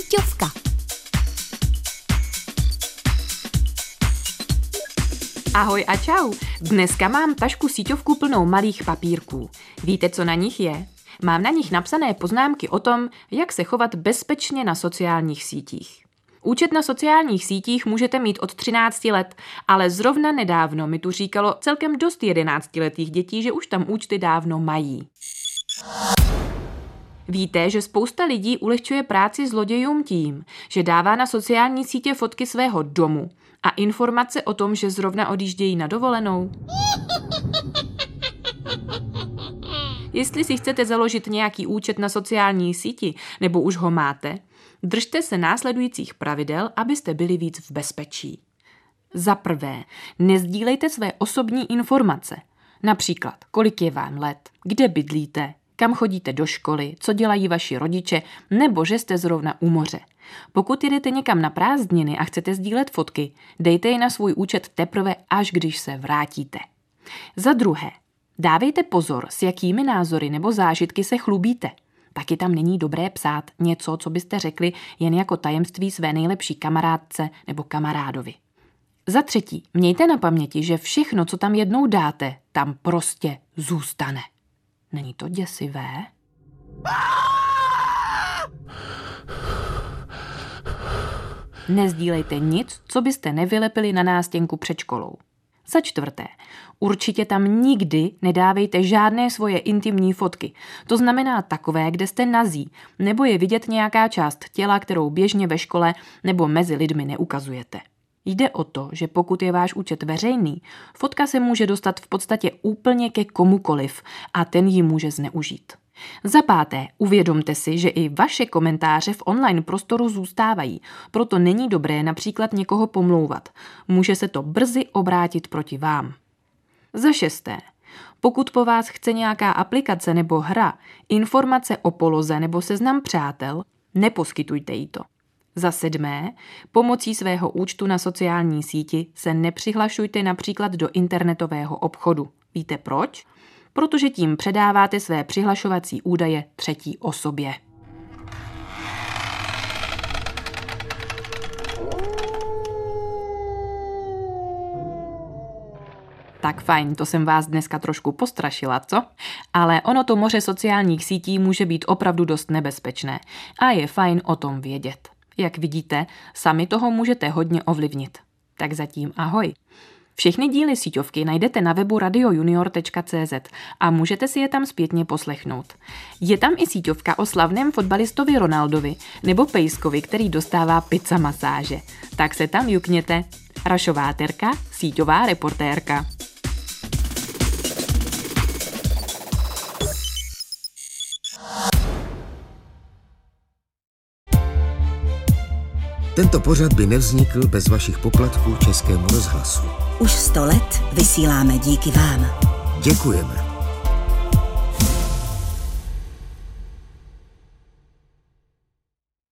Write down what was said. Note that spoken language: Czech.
Síťovka. Ahoj a čau. Dneska mám tašku síťovku plnou malých papírků. Víte, co na nich je? Mám na nich napsané poznámky o tom, jak se chovat bezpečně na sociálních sítích. Účet na sociálních sítích můžete mít od 13 let, ale zrovna nedávno mi tu říkalo celkem dost 11-letých dětí, že už tam účty dávno mají. Víte, že spousta lidí ulehčuje práci zlodějům tím, že dává na sociální sítě fotky svého domu a informace o tom, že zrovna odjíždějí na dovolenou? Jestli si chcete založit nějaký účet na sociální síti, nebo už ho máte, držte se následujících pravidel, abyste byli víc v bezpečí. Za prvé, nezdílejte své osobní informace. Například, kolik je vám let, kde bydlíte, kam chodíte do školy, co dělají vaši rodiče, nebo že jste zrovna u moře. Pokud jedete někam na prázdniny a chcete sdílet fotky, dejte je na svůj účet teprve, až když se vrátíte. Za druhé, dávejte pozor, s jakými názory nebo zážitky se chlubíte. Taky tam není dobré psát něco, co byste řekli jen jako tajemství své nejlepší kamarádce nebo kamarádovi. Za třetí, mějte na paměti, že všechno, co tam jednou dáte, tam prostě zůstane. Není to děsivé? Nezdílejte nic, co byste nevylepili na nástěnku před školou. Za čtvrté, určitě tam nikdy nedávejte žádné svoje intimní fotky. To znamená takové, kde jste nazí, nebo je vidět nějaká část těla, kterou běžně ve škole nebo mezi lidmi neukazujete. Jde o to, že pokud je váš účet veřejný, fotka se může dostat v podstatě úplně ke komukoliv a ten ji může zneužít. Za páté, uvědomte si, že i vaše komentáře v online prostoru zůstávají, proto není dobré například někoho pomlouvat. Může se to brzy obrátit proti vám. Za šesté, pokud po vás chce nějaká aplikace nebo hra informace o poloze nebo seznam přátel, neposkytujte jí to. Za sedmé, pomocí svého účtu na sociální síti se nepřihlašujte například do internetového obchodu. Víte proč? Protože tím předáváte své přihlašovací údaje třetí osobě. Tak fajn, to jsem vás dneska trošku postrašila, co? Ale ono to moře sociálních sítí může být opravdu dost nebezpečné a je fajn o tom vědět. Jak vidíte, sami toho můžete hodně ovlivnit. Tak zatím ahoj. Všechny díly síťovky najdete na webu radiojunior.cz a můžete si je tam zpětně poslechnout. Je tam i síťovka o slavném fotbalistovi Ronaldovi nebo Pejskovi, který dostává pizza masáže. Tak se tam jukněte. Rašová terka, síťová reportérka. Tento pořad by nevznikl bez vašich poplatků Českému rozhlasu. Už sto let vysíláme díky vám. Děkujeme.